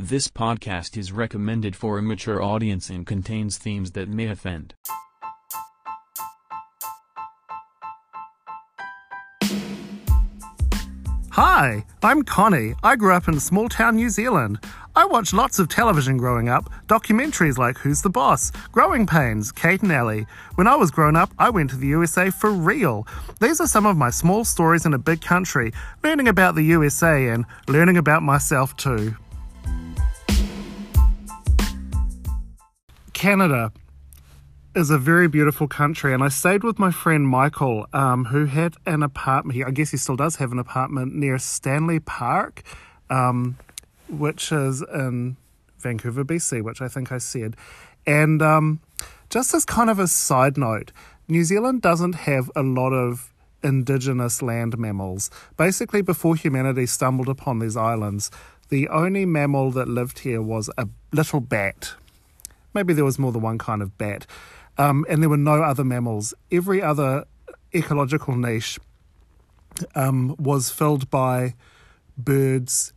This podcast is recommended for a mature audience and contains themes that may offend. Hi, I'm Connie. I grew up in a small town New Zealand. I watched lots of television growing up, documentaries like Who's the Boss, Growing Pains, Kate and Allie. When I was grown up, I went to the USA for real. These are some of my small stories in a big country, learning about the USA and learning about myself too. Canada is a very beautiful country, and I stayed with my friend Michael, um, who had an apartment here. I guess he still does have an apartment near Stanley Park, um, which is in Vancouver, BC, which I think I said. And um, just as kind of a side note, New Zealand doesn't have a lot of indigenous land mammals. Basically, before humanity stumbled upon these islands, the only mammal that lived here was a little bat. Maybe there was more than one kind of bat um, and there were no other mammals. Every other ecological niche um, was filled by birds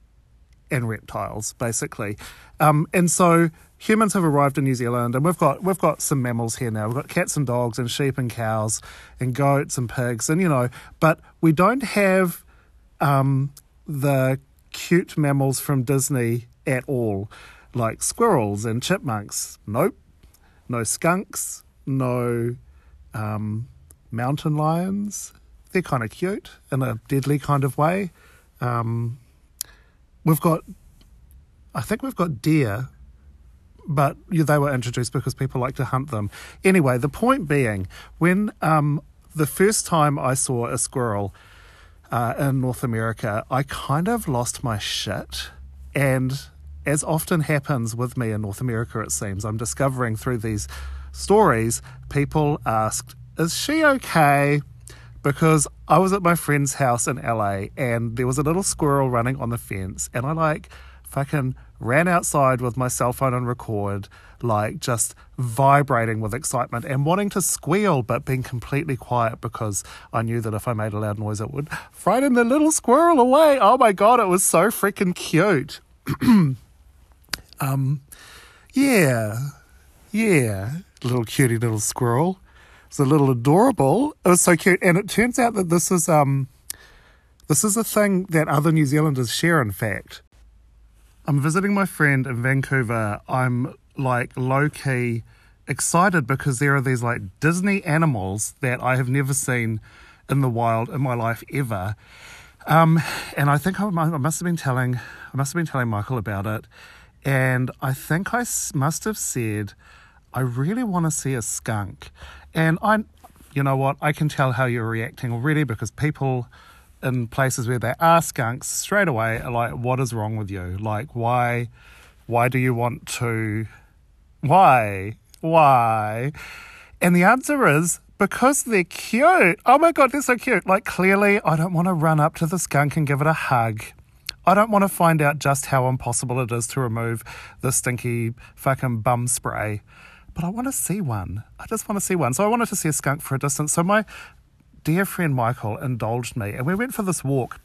and reptiles, basically. Um, and so humans have arrived in New Zealand, and we've got we've got some mammals here now. We've got cats and dogs, and sheep and cows, and goats and pigs, and you know, but we don't have um, the cute mammals from Disney at all, like squirrels and chipmunks. Nope, no skunks, no um, mountain lions. They're kind of cute in a deadly kind of way. Um, we've got, I think we've got deer, but they were introduced because people like to hunt them. Anyway, the point being, when um, the first time I saw a squirrel uh, in North America, I kind of lost my shit. And as often happens with me in North America, it seems, I'm discovering through these stories, people asked, Is she okay? Because I was at my friend's house in LA and there was a little squirrel running on the fence, and I like fucking ran outside with my cell phone on record, like just vibrating with excitement and wanting to squeal, but being completely quiet because I knew that if I made a loud noise, it would frighten the little squirrel away. Oh my god, it was so freaking cute. um, yeah, yeah little cutie little squirrel. It was a little adorable. It was so cute, and it turns out that this is um, this is a thing that other New Zealanders share. In fact, I'm visiting my friend in Vancouver. I'm like low key excited because there are these like Disney animals that I have never seen in the wild in my life ever. Um, and I think I must have been telling I must have been telling Michael about it, and I think I must have said I really want to see a skunk. And I, you know what, I can tell how you're reacting already because people in places where there are skunks straight away are like, what is wrong with you? Like, why, why do you want to, why, why? And the answer is because they're cute. Oh my God, they're so cute. Like, clearly, I don't want to run up to the skunk and give it a hug. I don't want to find out just how impossible it is to remove the stinky fucking bum spray but I want to see one. I just want to see one. So I wanted to see a skunk for a distance. So my dear friend Michael indulged me, and we went for this walk.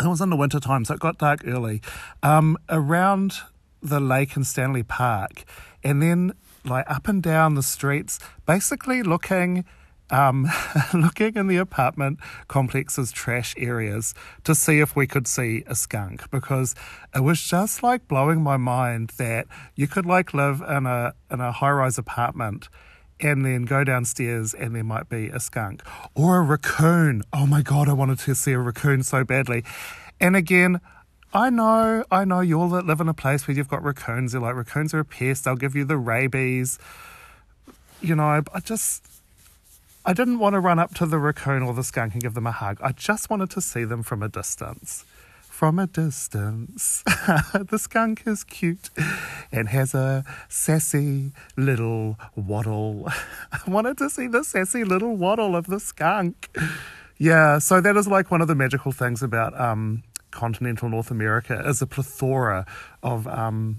It was in the winter time, so it got dark early, um, around the lake in Stanley Park, and then like up and down the streets, basically looking um, looking in the apartment complex's trash areas to see if we could see a skunk because it was just like blowing my mind that you could like live in a in a high rise apartment and then go downstairs and there might be a skunk or a raccoon. Oh my god, I wanted to see a raccoon so badly. And again, I know, I know you all that live in a place where you've got raccoons. They're like raccoons are a pest. They'll give you the rabies. You know, I just I didn't want to run up to the raccoon or the skunk and give them a hug. I just wanted to see them from a distance. From a distance. the skunk is cute and has a sassy little waddle. I wanted to see the sassy little waddle of the skunk. Yeah, so that is like one of the magical things about um, continental North America is a plethora of um,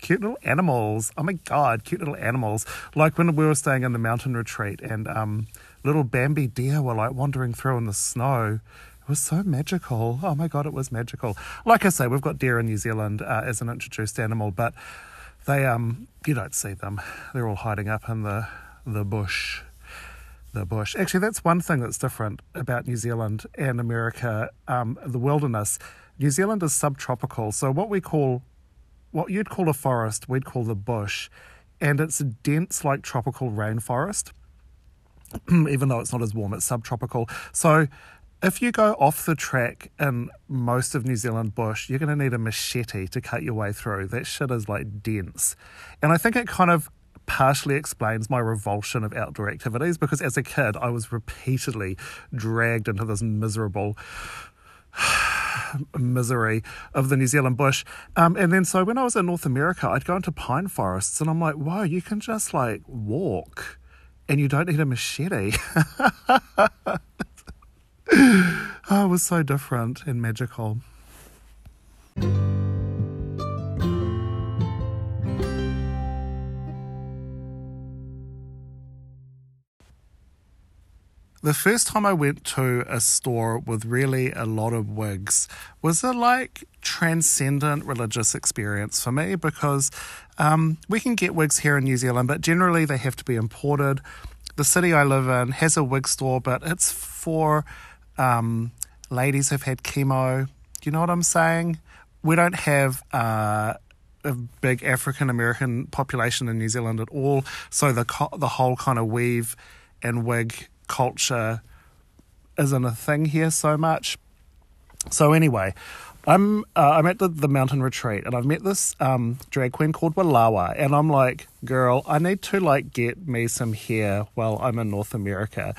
cute little animals. Oh my god, cute little animals. Like when we were staying in the mountain retreat and um, little Bambi deer were like wandering through in the snow. It was so magical. Oh my God, it was magical. Like I say, we've got deer in New Zealand uh, as an introduced animal, but they, um, you don't see them. They're all hiding up in the, the bush. The bush. Actually, that's one thing that's different about New Zealand and America, um, the wilderness. New Zealand is subtropical, so what we call, what you'd call a forest, we'd call the bush, and it's dense like tropical rainforest. Even though it's not as warm, it's subtropical. So if you go off the track in most of New Zealand bush, you're going to need a machete to cut your way through. That shit is like dense. And I think it kind of partially explains my revulsion of outdoor activities because as a kid, I was repeatedly dragged into this miserable misery of the New Zealand bush. Um, and then so when I was in North America, I'd go into pine forests and I'm like, wow, you can just like walk and you don't need a machete. oh, it was so different and magical. The first time I went to a store with really a lot of wigs was a like transcendent religious experience for me because um, we can get wigs here in New Zealand, but generally they have to be imported. The city I live in has a wig store, but it's for um, ladies who've had chemo. You know what I'm saying? We don't have. Uh, a big African American population in New Zealand at all, so the the whole kind of weave and wig culture isn't a thing here so much. So anyway, I'm uh, I'm at the, the mountain retreat and I've met this um, drag queen called Walawa and I'm like, girl, I need to like get me some hair while I'm in North America.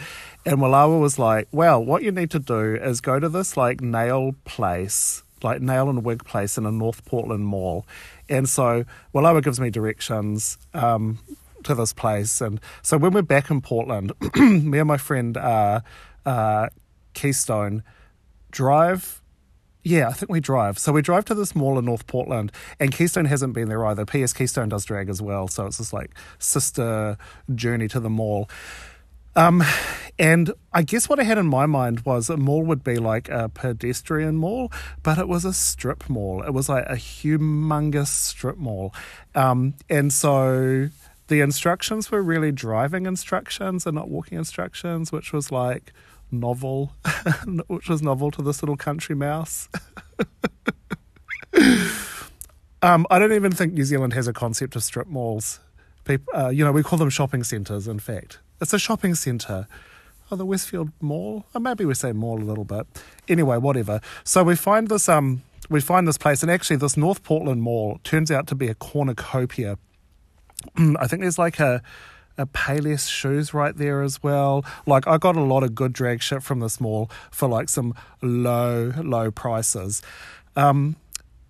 And Walawa was like, well, what you need to do is go to this like nail place, like nail and wig place in a North Portland mall. And so Walawa gives me directions. Um, to this place. And so when we're back in Portland, me and my friend uh, uh, Keystone drive. Yeah, I think we drive. So we drive to this mall in North Portland, and Keystone hasn't been there either. P.S. Keystone does drag as well, so it's this like sister journey to the mall. Um, and I guess what I had in my mind was a mall would be like a pedestrian mall, but it was a strip mall. It was like a humongous strip mall. Um, and so the instructions were really driving instructions and not walking instructions, which was like novel, which was novel to this little country mouse. um, I don't even think New Zealand has a concept of strip malls. People, uh, you know, we call them shopping centres. In fact, it's a shopping centre. Oh, the Westfield Mall. Or maybe we say mall a little bit. Anyway, whatever. So we find this um we find this place, and actually, this North Portland Mall turns out to be a cornucopia I think there's like a a Payless shoes right there as well. Like I got a lot of good drag shit from this mall for like some low low prices. Um,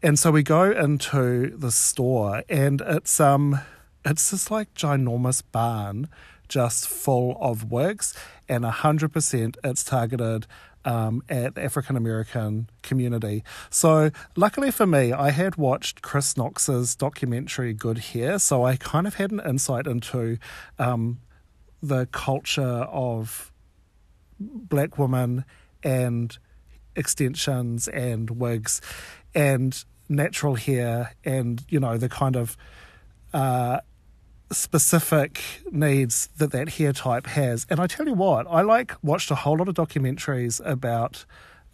and so we go into the store and it's um it's this like ginormous barn just full of works and a hundred percent it's targeted um, at the African American community. So, luckily for me, I had watched Chris Rock's documentary Good Hair, so I kind of had an insight into um, the culture of black women and extensions and wigs and natural hair and, you know, the kind of. Uh, specific needs that that hair type has. And I tell you what, I like watched a whole lot of documentaries about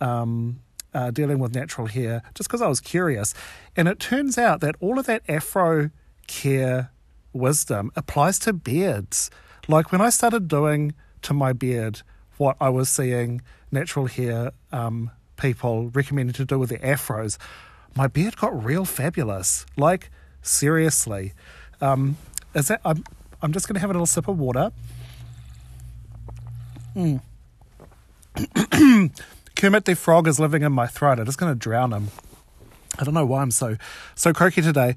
um, uh, dealing with natural hair just because I was curious. And it turns out that all of that Afro care wisdom applies to beards. Like when I started doing to my beard what I was seeing natural hair um, people recommended to do with their afros, my beard got real fabulous. Like seriously. Um, is that I'm I'm just going to have a little sip of water. Mm. Kermit the Frog is living in my throat. I'm just going to drown him. I don't know why I'm so so croaky today.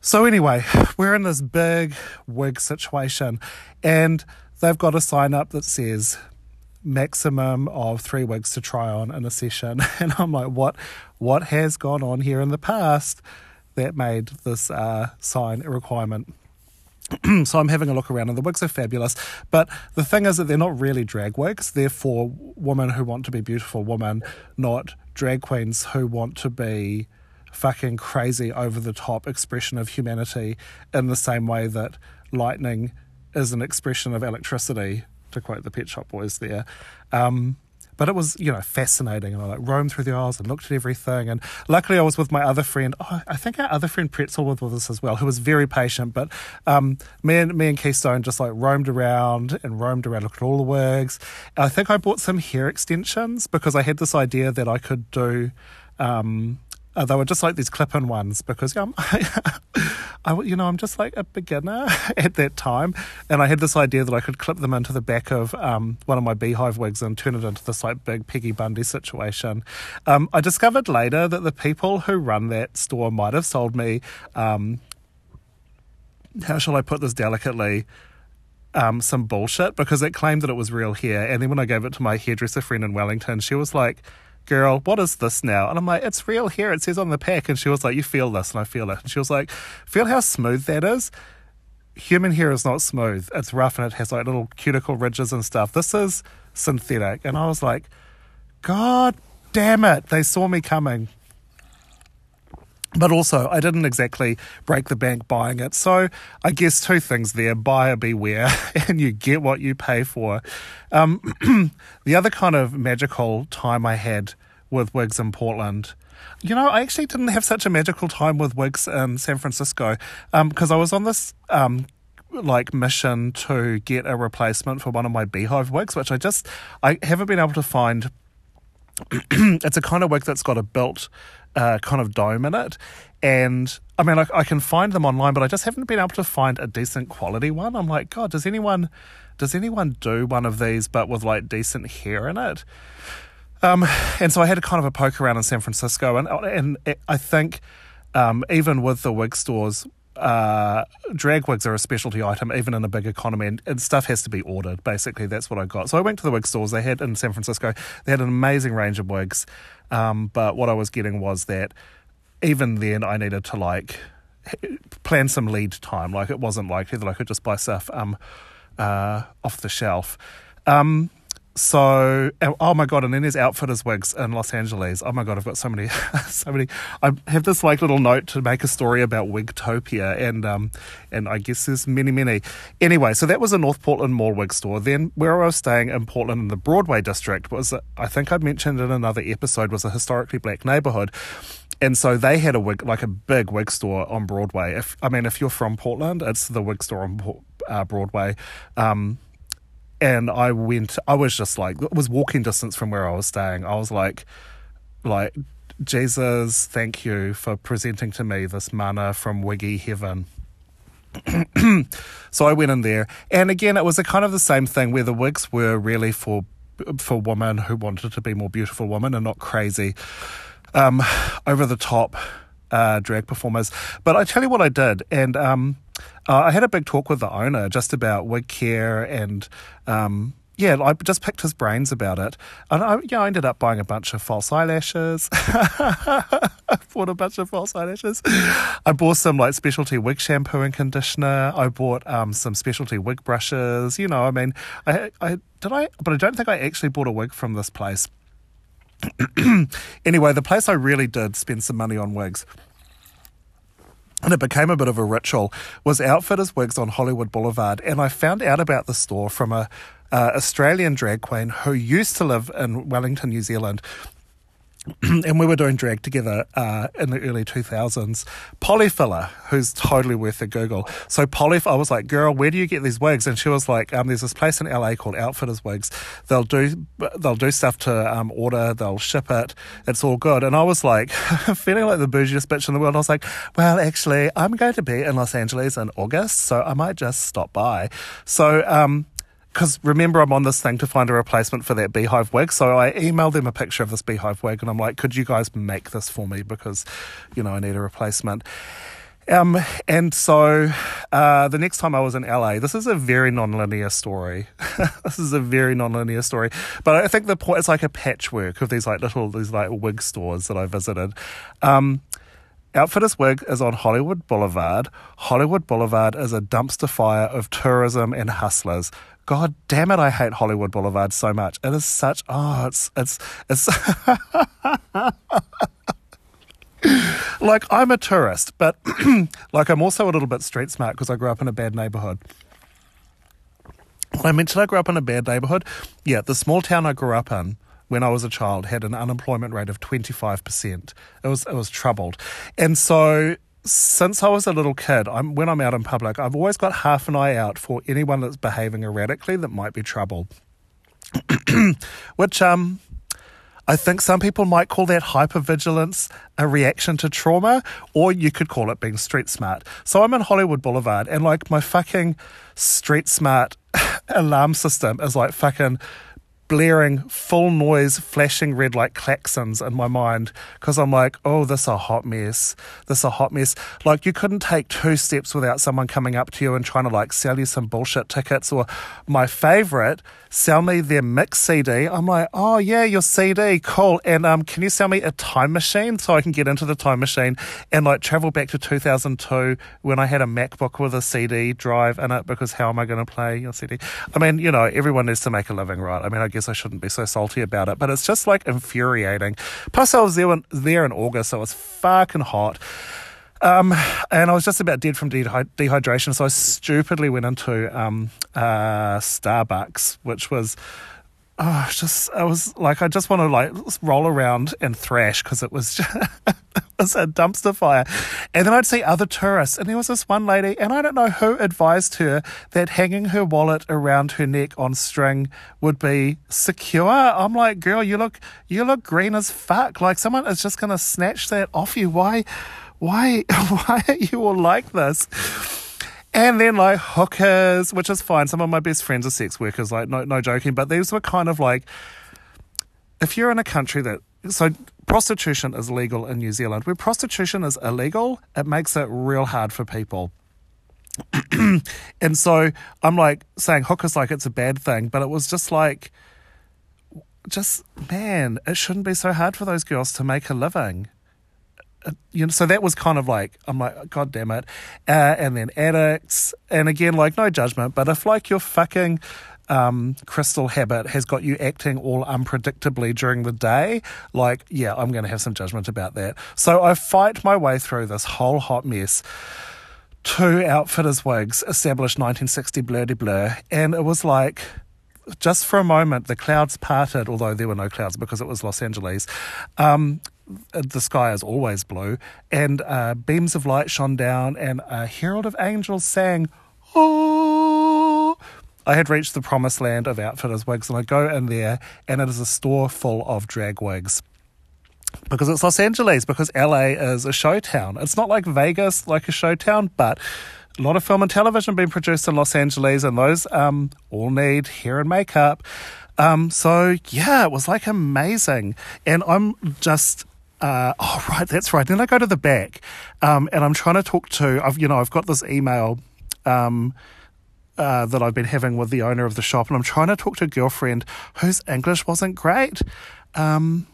So anyway, we're in this big wig situation, and they've got a sign up that says maximum of three wigs to try on in a session. And I'm like, what what has gone on here in the past that made this uh, sign a requirement? so I'm having a look around, and the wigs are fabulous. But the thing is that they're not really drag wigs. They're for women who want to be beautiful women, not drag queens who want to be fucking crazy over the top expression of humanity in the same way that lightning is an expression of electricity, to quote the Pet Shop Boys there. Um, but it was, you know, fascinating. And I like roamed through the aisles and looked at everything. And luckily, I was with my other friend. Oh, I think our other friend Pretzel was with us as well, who was very patient. But um, me and me and Keystone just like roamed around and roamed around, looked at all the wigs. I think I bought some hair extensions because I had this idea that I could do. Um, uh, they were just like these clip-in ones because um, I, you know, I'm just like a beginner at that time, and I had this idea that I could clip them into the back of um, one of my beehive wigs and turn it into this like big Peggy Bundy situation. Um, I discovered later that the people who run that store might have sold me. Um, how shall I put this delicately? Um, some bullshit because it claimed that it was real hair, and then when I gave it to my hairdresser friend in Wellington, she was like girl, what is this now? And I'm like, it's real hair. It says on the pack. And she was like, you feel this. And I feel it. And she was like, feel how smooth that is? Human hair is not smooth. It's rough and it has like little cuticle ridges and stuff. This is synthetic. And I was like, God damn it. They saw me coming. But also, I didn't exactly break the bank buying it. So I guess two things there buyer beware, and you get what you pay for. Um, the other kind of magical time I had with wigs in Portland. You know, I actually didn't have such a magical time with wigs in San Francisco because um, I was on this um, like mission to get a replacement for one of my beehive wigs, which I just I haven't been able to find. it's a kind of wig that's got a built uh, kind of dome in it. And I mean, I, I, can find them online, but I just haven't been able to find a decent quality one. I'm like, God, does anyone does anyone do one of these but with like decent hair in it? Um, and so I had a kind of a poke around in San Francisco, and and I think um, even with the wig stores, uh, drag wigs are a specialty item, even in a big economy, and, and, stuff has to be ordered. Basically, that's what I got. So I went to the wig stores they had in San Francisco. They had an amazing range of wigs, um, but what I was getting was that even then I needed to like plan some lead time. Like it wasn't likely that I could just buy stuff um, uh, off the shelf. Um, so oh my god and then there's outfitters wigs in los angeles. Oh my god i've got so many so many. I have this like little note to make a story about wigtopia and um and i guess there's many many. Anyway so that was a north portland mall wig store. Then where i was staying in portland in the broadway district was i think i mentioned in another episode was a historically black neighborhood. And so they had a wig like a big wig store on broadway. If i mean if you're from portland it's the wig store on uh, broadway. Um and I went. I was just like, it was walking distance from where I was staying. I was like, like Jesus, thank you for presenting to me this manna from Wiggy Heaven. so I went in there, and again, it was a kind of the same thing where the wigs were really for for women who wanted to be more beautiful women and not crazy, um, over the top uh, drag performers. But I tell you what I did, and um, uh, I had a big talk with the owner just about wig care and. Um, yeah, I just picked his brains about it. And I, yeah, I ended up buying a bunch of false eyelashes. I bought a bunch of false eyelashes. I bought some like specialty wig shampoo and conditioner. I bought um, some specialty wig brushes. You know, I mean, I, I did I, but I don't think I actually bought a wig from this place. anyway, the place I really did spend some money on wigs and it became a bit of a ritual, was Outfitters Wigs on Hollywood Boulevard. And I found out about the store from a uh, Australian drag queen who used to live in Wellington, New Zealand, and we were doing drag together uh, in the early 2000s. Polyfiller, who's totally worth a Google. So Polly, I was like, girl, where do you get these wigs? And she was like, um, there's this place in LA called Outfitters Wigs. They'll do they'll do stuff to um, order. They'll ship it. It's all good. And I was like, feeling like the bougiest bitch in the world. I was like, well, actually, I'm going to be in Los Angeles in August, so I might just stop by. So um, because remember I'm on this thing to find a replacement for that beehive wig. So I emailed them a picture of this beehive wig and I'm like, could you guys make this for me because, you know, I need a replacement. Um, and so uh, the next time I was in LA, this is a very non-linear story. this is a very non-linear story, but I think the point it's like a patchwork of these like little these like wig stores that I visited. Um, Outfitters Wig is on Hollywood Boulevard. Hollywood Boulevard is a dumpster fire of tourism and hustlers. God damn it, I hate Hollywood Boulevard so much. It is such oh, it's it's it's like I'm a tourist, but like I'm also a little bit street smart because I grew up in a bad neighborhood. When I mentioned I grew up in a bad neighborhood, yeah, the small town I grew up in when I was a child had an unemployment rate of 25%. It was it was troubled. And so since I was a little kid, I'm, when I'm out in public, I've always got half an eye out for anyone that's behaving erratically that might be trouble. Which um I think some people might call that hypervigilance a reaction to trauma, or you could call it being street smart. So I'm in Hollywood Boulevard, and like my fucking street smart alarm system is like fucking blaring full noise, flashing red light klaxons in my mind because I'm like, oh, this a hot mess. This a hot mess. Like you couldn't take two steps without someone coming up to you and trying to like sell you some bullshit tickets. Or my favorite, sell me their mix CD. I'm like, oh yeah, your CD, cool. And um, can you sell me a time machine so I can get into the time machine and like travel back to 2002 when I had a MacBook with a CD drive in it? Because how am I going to play your CD? I mean, you know, everyone needs to make a living, right? I mean, I guess I shouldn't be so salty about it, but it's just like infuriating. Plus, I was there when, there in August, so it was fucking hot. Um, and I was just about dead from dehydration, so I stupidly went into um, uh, Starbucks, which was oh, just I was like I just want to like roll around and thrash because it was just, it was a dumpster fire. And then I'd see other tourists, and there was this one lady, and I don't know who advised her that hanging her wallet around her neck on string would be secure. I'm like, girl, you look you look green as fuck. Like someone is just gonna snatch that off you. Why? why why are you all like this? And then like hookers, which is fine. Some of my best friends are sex workers, like no no joking. But these were kind of like if you're in a country that so prostitution is legal in New Zealand, where prostitution is illegal, it makes it real hard for people. and so I'm like saying hookers like it's a bad thing, but it was just like just man, it shouldn't be so hard for those girls to make a living you know, so that was kind of like, I'm like, God damn it. Uh, and then addicts. And again, like, no judgment, but if like your fucking um, crystal habit has got you acting all unpredictably during the day, like, yeah, I'm going to have some judgment about that. So I fight my way through this whole hot mess. Two outfitters' wigs, established 1960 blur de blur. And it was like, just for a moment, the clouds parted, although there were no clouds because it was Los Angeles. Um, the sky is always blue, and uh, beams of light shone down, and a herald of angels sang, Oh! I had reached the promised land of outfitters' wigs, and I go in there, and it is a store full of drag wigs. Because it's Los Angeles, because LA is a show town. It's not like Vegas, like a show town, but a lot of film and television being produced in Los Angeles, and those um, all need hair and makeup. Um, so yeah, it was like amazing, and I'm just uh, oh right, that's right. Then I go to the back, um, and I'm trying to talk to. I've you know I've got this email. Um, uh, that I've been having with the owner of the shop, and I'm trying to talk to a girlfriend whose English wasn't great. Um,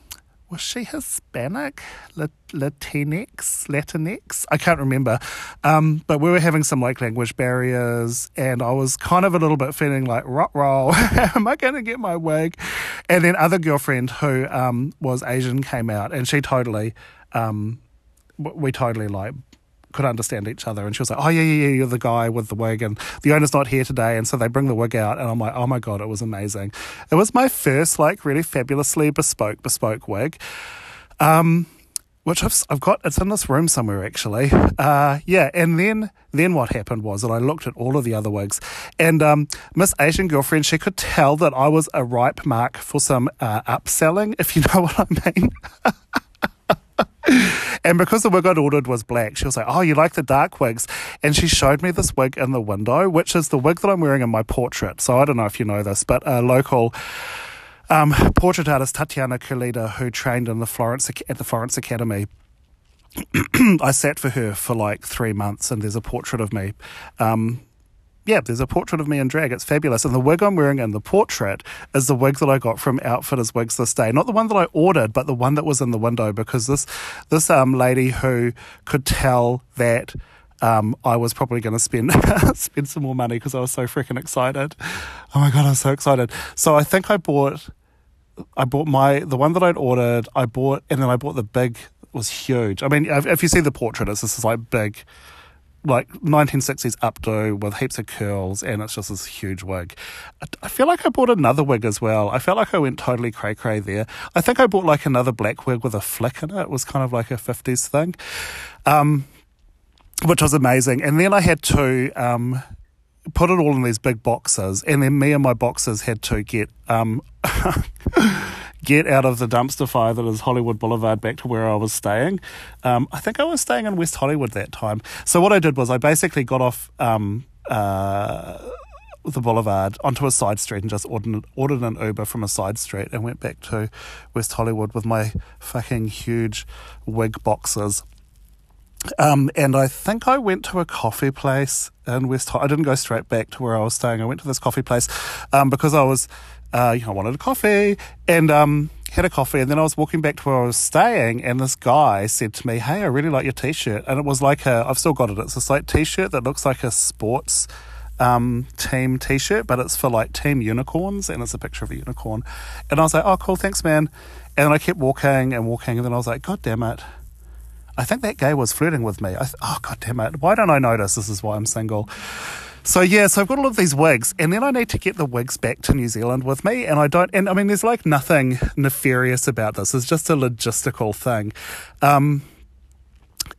was she Hispanic, Latinx, Latinx? I can't remember. Um, but we were having some like language barriers, and I was kind of a little bit feeling like, rot roll, am I going to get my wig? And then other girlfriend who um, was Asian came out, and she totally, um, we totally like could understand each other. And she was like, "Oh yeah, yeah, yeah, you're the guy with the wig, and the owner's not here today." And so they bring the wig out, and I'm like, "Oh my god, it was amazing!" It was my first like really fabulously bespoke bespoke wig. Um, which I've, I've got it's in this room somewhere actually uh, yeah and then then what happened was that I looked at all of the other wigs and um, Miss Asian girlfriend she could tell that I was a ripe mark for some uh, upselling if you know what I mean and because the wig I'd ordered was black, she was like, Oh, you like the dark wigs? And she showed me this wig in the window, which is the wig that I'm wearing in my portrait. So I don't know if you know this, but a local um, portrait artist, Tatiana Kulida, who trained in the Florence at the Florence Academy. I sat for her for like three months, and there's a portrait of me. Um, yeah, there's a portrait of me in drag. It's fabulous. And the wig I'm wearing in the portrait is the wig that I got from Outfitters Wigs this day. Not the one that I ordered, but the one that was in the window because this this um lady who could tell that um, I was probably going to spend spend some more money because I was so freaking excited. Oh my god, I was so excited. So I think I bought I bought my the one that I'd ordered. I bought and then I bought the big was huge. I mean, if, if you see the portrait, it's this is like big like 1960s updo with heaps of curls, and it's just this huge wig. I feel like I bought another wig as well. I felt like I went totally cray cray there. I think I bought like another black wig with a flick in it. It was kind of like a 50s thing, um, which was amazing. And then I had to um, put it all in these big boxes, and then me and my boxes had to get. Um, get out of the dumpster fire that is Hollywood Boulevard back to where I was staying. Um, I think I was staying in West Hollywood that time. So what I did was I basically got off um, uh, the boulevard onto a side street and just ordered, ordered an Uber from a side street and went back to West Hollywood with my fucking huge wig boxes. Um, and I think I went to a coffee place in West. Hollywood. I didn't go straight back to where I was staying. I went to this coffee place um, because I was uh, you know, I wanted a coffee and um, had a coffee. And then I was walking back to where I was staying, and this guy said to me, Hey, I really like your t shirt. And it was like a, I've still got it, it's a like t shirt that looks like a sports um, team t shirt, but it's for like Team Unicorns, and it's a picture of a unicorn. And I was like, Oh, cool, thanks, man. And I kept walking and walking, and then I was like, God damn it. I think that guy was flirting with me. I th- oh, God damn it. Why don't I notice this is why I'm single? So yeah, so I've got all of these wigs, and then I need to get the wigs back to New Zealand with me, and I don't. And I mean, there's like nothing nefarious about this. It's just a logistical thing. Um,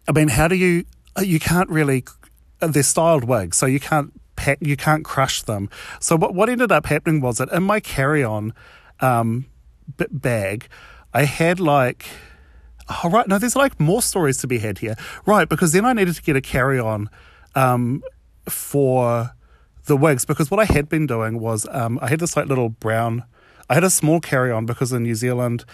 I mean, how do you? You can't really. They're styled wigs, so you can't pack. You can't crush them. So what what ended up happening was that in my carry on um, bag, I had like. Oh, right. No, there's like more stories to be had here. Right. Because then I needed to get a carry on um, for the wigs because what I had been doing was um, I had this like little brown, I had a small carry on because in New Zealand,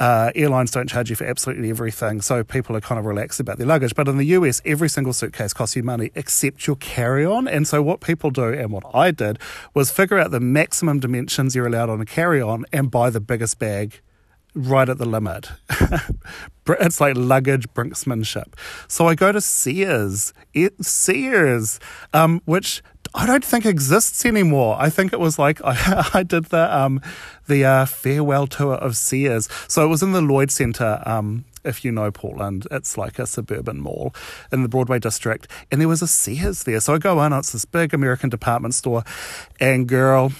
uh, airlines don't charge you for absolutely everything, so people are kind of relaxed about their luggage. But in the US, every single suitcase costs you money except your carry on. And so, what people do, and what I did, was figure out the maximum dimensions you're allowed on a carry on and buy the biggest bag right at the limit. it's like luggage brinksmanship. So I go to Sears, it, Sears, um, which I don't think exists anymore. I think it was like I, I did the um, the uh, farewell tour of Sears. So it was in the Lloyd Centre. Um, if you know Portland, it's like a suburban mall in the Broadway district, and there was a Sears there. So I go in, it's this big American department store, and girl.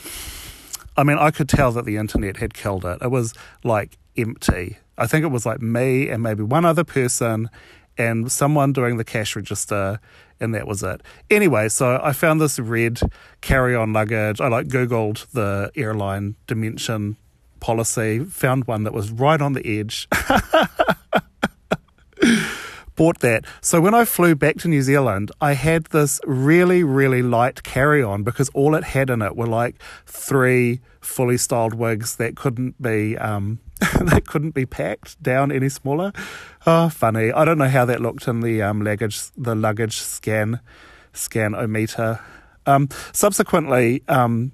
I mean, I could tell that the internet had killed it. It was like empty. I think it was like me and maybe one other person and someone doing the cash register and that was it. Anyway, so I found this red carry-on luggage. I like googled the airline dimension policy, found one that was right on the edge. Bought that. So when I flew back to New Zealand, I had this really, really light carry on because all it had in it were like three fully styled wigs that couldn't be um, that couldn't be packed down any smaller. Oh, funny. I don't know how that looked in the um, luggage the luggage scan scan-o-meter. Um, subsequently, um,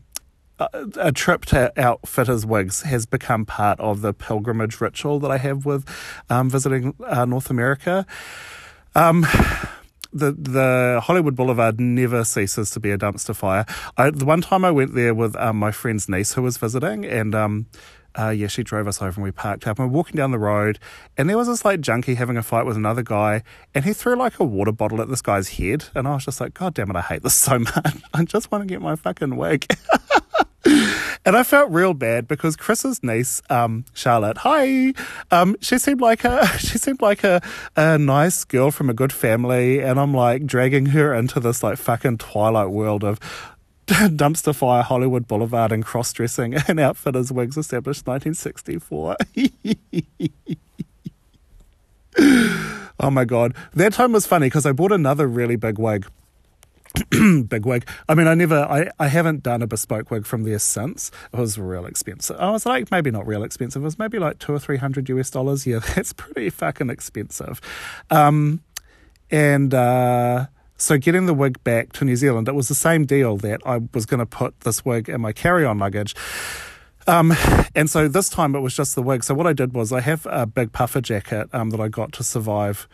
a, a trip to Outfitters Wigs has become part of the pilgrimage ritual that I have with um, visiting uh, North America. Um, the the Hollywood Boulevard never ceases to be a dumpster fire. I, the one time I went there with um, my friend's niece who was visiting, and um, uh, yeah, she drove us over and we parked up. And we're walking down the road, and there was this like junkie having a fight with another guy, and he threw like a water bottle at this guy's head. And I was just like, God damn it, I hate this so much. I just want to get my fucking wig. and I felt real bad because Chris's niece, um, Charlotte, hi, um, she seemed like a she seemed like a, a nice girl from a good family, and I'm like dragging her into this like fucking twilight world of dumpster fire Hollywood Boulevard and cross dressing and outfitters wigs established 1964. oh my god. That time was funny because I bought another really big wig. big wig. I mean, I never, I, I haven't done a bespoke wig from there since. It was real expensive. I was like, maybe not real expensive. It was maybe like two or three hundred US dollars. Yeah, that's pretty fucking expensive. Um, and, uh, so getting the wig back to New Zealand, it was the same deal that I was going to put this wig in my carry-on luggage. Um, and so this time it was just the wig. So what I did was I have a big puffer jacket um, that I got to survive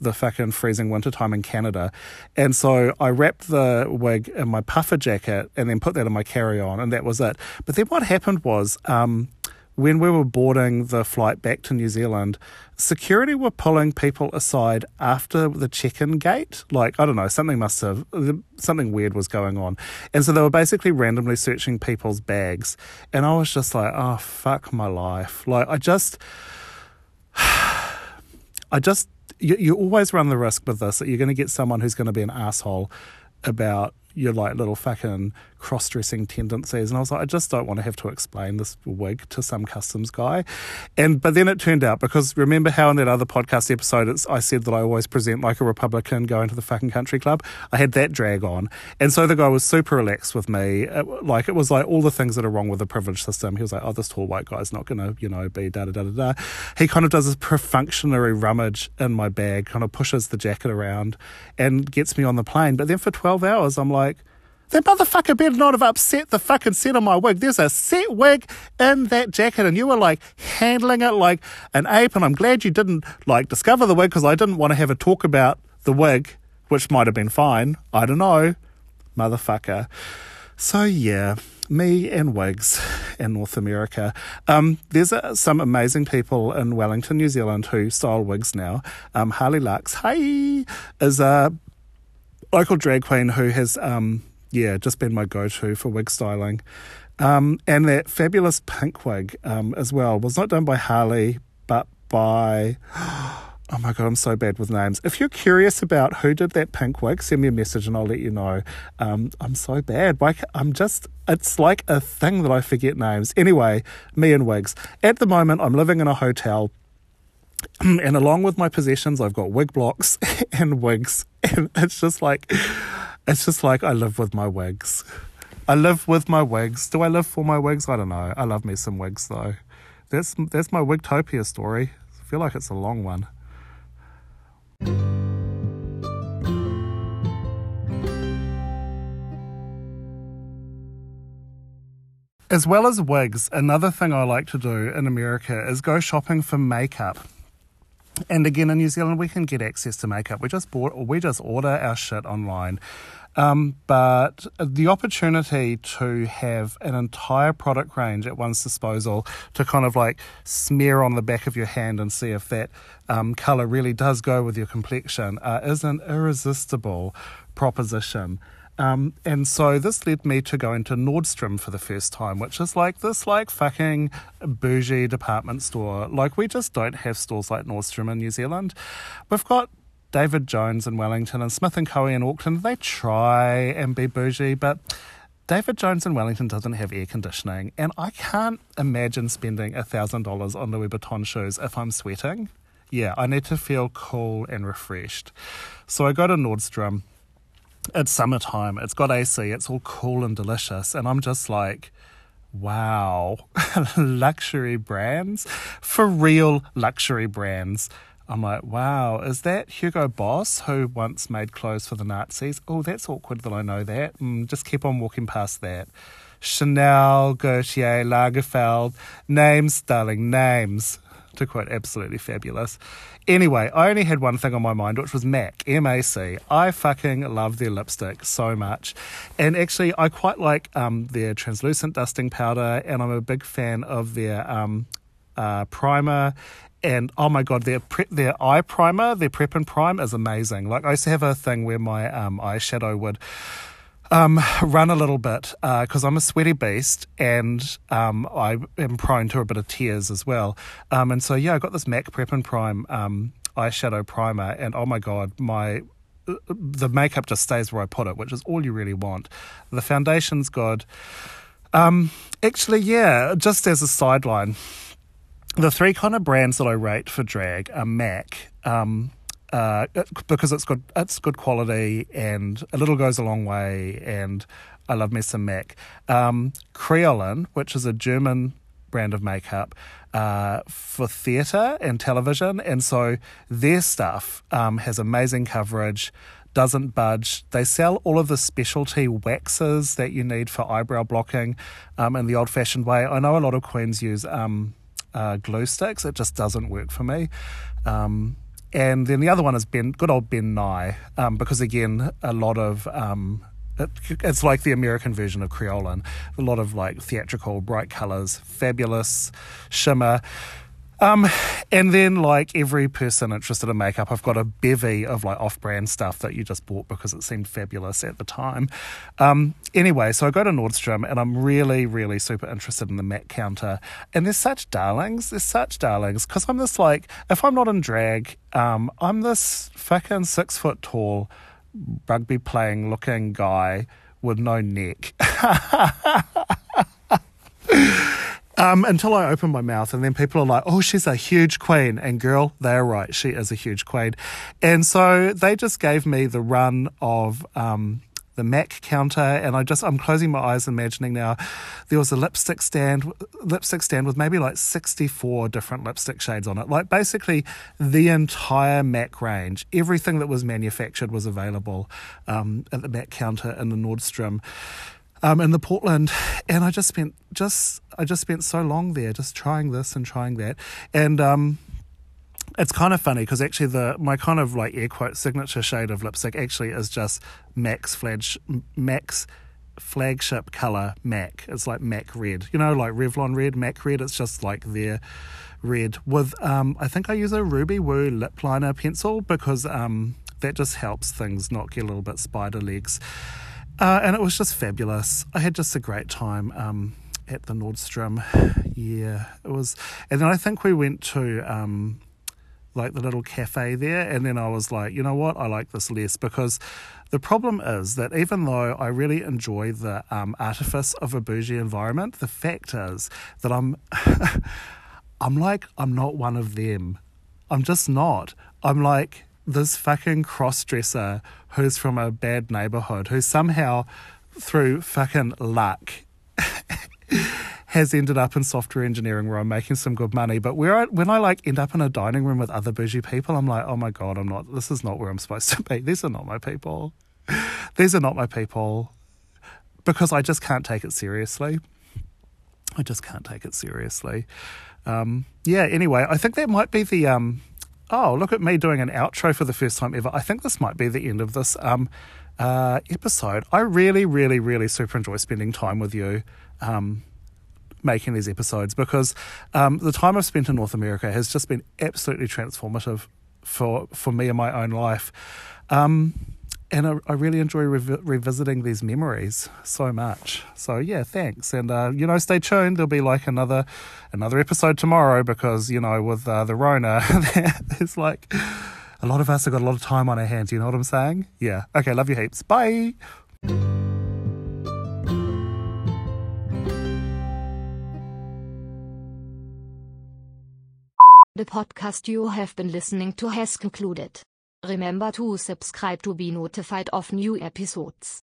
the fucking freezing wintertime in Canada. And so I wrapped the wig in my puffer jacket and then put that in my carry on, and that was it. But then what happened was, um, when we were boarding the flight back to New Zealand, security were pulling people aside after the check-in gate. Like I don't know, something must have something weird was going on, and so they were basically randomly searching people's bags. And I was just like, oh fuck my life! Like I just, I just, you, you always run the risk with this that you're going to get someone who's going to be an asshole about your like little fucking cross dressing tendencies. And I was like, I just don't want to have to explain this wig to some customs guy. And but then it turned out because remember how in that other podcast episode I said that I always present like a Republican going to the fucking country club. I had that drag on, and so the guy was super relaxed with me. It, like it was like all the things that are wrong with the privilege system. He was like, oh, this tall white guy's not gonna you know be da da da da da. He kind of does this perfunctory rummage in my bag, kind of pushes the jacket around, and gets me on the plane. But then for twelve hours, I'm like that motherfucker better not have upset the fucking set on my wig. There's a set wig in that jacket, and you were like handling it like an ape. And I'm glad you didn't like discover the wig because I didn't want to have a talk about the wig, which might have been fine. I don't know, motherfucker. So yeah, me and wigs in North America. Um, there's uh, some amazing people in Wellington, New Zealand, who style wigs now. Um, Harley Lux, hey, is a local drag queen who has um, yeah, just been my go to for wig styling. Um, and that fabulous pink wig um, as well was not done by Harley, but by. Oh my god, I'm so bad with names. If you're curious about who did that pink wig, send me a message and I'll let you know. Um, I'm so bad. Like I'm just, it's like a thing that I forget names. Anyway, me and wigs. At the moment, I'm living in a hotel. And along with my possessions, I've got wig blocks and wigs. And it's just like, it's just like I live with my wigs. I live with my wigs. Do I live for my wigs? I don't know. I love me some wigs though. That's that's my Wigtopia story. I feel like it's a long one. As well as wigs, another thing I like to do in America is go shopping for makeup. And again, in New Zealand, we can get access to makeup. We just bought, or we just order our shit online. Um, but the opportunity to have an entire product range at one's disposal to kind of like smear on the back of your hand and see if that um, color really does go with your complexion uh, is an irresistible proposition. Um, and so this led me to go into Nordstrom for the first time, which is like this like fucking bougie department store. Like we just don't have stores like Nordstrom in New Zealand. We've got David Jones in Wellington and Smith and Co. in Auckland. They try and be bougie, but David Jones in Wellington doesn't have air conditioning, and I can't imagine spending a thousand dollars on Louis Vuitton shoes if I'm sweating. Yeah, I need to feel cool and refreshed. So I go to Nordstrom it's summertime, it's got AC, it's all cool and delicious. And I'm just like, wow, luxury brands for real luxury brands. I'm like, wow, is that Hugo Boss who once made clothes for the Nazis? Oh, that's awkward that I know that. Mm, just keep on walking past that. Chanel, Gaultier, Lagerfeld, names, darling, names to quote absolutely fabulous. Anyway, I only had one thing on my mind, which was MAC, M A C. I fucking love their lipstick so much. And actually, I quite like um, their translucent dusting powder, and I'm a big fan of their um, uh, primer and oh my god, their pre- their eye primer, their prep and prime is amazing. Like I used to have a thing where my um, eyeshadow would um, run a little bit because uh, I'm a sweaty beast and um, I am prone to a bit of tears as well. Um, and so, yeah, I got this MAC Prep and Prime um, eyeshadow primer, and oh my god, my the makeup just stays where I put it, which is all you really want. The foundation's good. Um, actually, yeah, just as a sideline, the three kind of brands that I rate for drag are MAC. Uh, because it's good, it's good quality, and a little goes a long way. And I love me some Mac. Um, Kryolan, which is a German brand of makeup uh, for theatre and television, and so their stuff um, has amazing coverage doesn't budge. They sell all of the specialty waxes that you need for eyebrow blocking um, in the old fashioned way. I know a lot of queens use um, uh, glue sticks, it just doesn't work for me. Um, and then the other one is Ben, good old Ben Nye, um, because again, a lot of um, it, it's like the American version of Kryolan. A lot of like theatrical, bright colors, fabulous shimmer. Um, and then, like every person interested in makeup, I've got a bevy of like off-brand stuff that you just bought because it seemed fabulous at the time. Um, anyway, so I go to Nordstrom and I'm really, really super interested in the MAC counter. And there's such darlings, there's such darlings because I'm this like, if I'm not in drag, um, I'm this fucking six foot tall rugby playing looking guy with no neck. Um, until I open my mouth, and then people are like, oh, she's a huge queen. And girl, they're right. She is a huge queen. And so they just gave me the run of. Um, the Mac counter, and I just I'm closing my eyes, imagining now there was a lipstick stand, lipstick stand with maybe like 64 different lipstick shades on it. Like basically the entire Mac range, everything that was manufactured was available um, at the Mac counter in the Nordstrom um, in the Portland, and I just spent just I just spent so long there, just trying this and trying that, and um, it's kind of funny because actually the my kind of like air quote signature shade of lipstick actually is just Mac's flag Mac's flagship color Mac. It's like Mac red, you know, like Revlon red, Mac red. It's just like their red with um, I think I use a Ruby Woo lip liner pencil because um, that just helps things not get a little bit spider legs. Uh, and it was just fabulous. I had just a great time um, at the Nordstrom. Yeah, it was. And then I think we went to um, like the little cafe there, and then I was like, you know what, I like this less because the problem is that even though I really enjoy the um, artifice of a bougie environment, the fact is that I'm, I'm like, I'm not one of them. I'm just not. I'm like this fucking cross dresser who's from a bad neighborhood who somehow, through fucking luck, has ended up in software engineering where I'm making some good money. But where I, when I like end up in a dining room with other bougie people, I'm like, oh my god, I'm not. This is not where I'm supposed to be. These are not my people. These are not my people. Because I just can't take it seriously. I just can't take it seriously. Um, yeah. Anyway, I think that might be the um, oh, look at me doing an outro for the first time ever. I think this might be the end of this um, uh, episode. I really, really, really super enjoy spending time with you. Um, making these episodes because um, the time I've spent in North America has just been absolutely transformative for for me in my own life. Um, and I, I really enjoy revi- revisiting these memories so much. So yeah, thanks, and uh, you know, stay tuned. There'll be like another another episode tomorrow because you know, with uh, the Rona, there's like a lot of us have got a lot of time on our hands. You know what I'm saying? Yeah. Okay. Love you heaps. Bye. The podcast you have been listening to has concluded. Remember to subscribe to be notified of new episodes.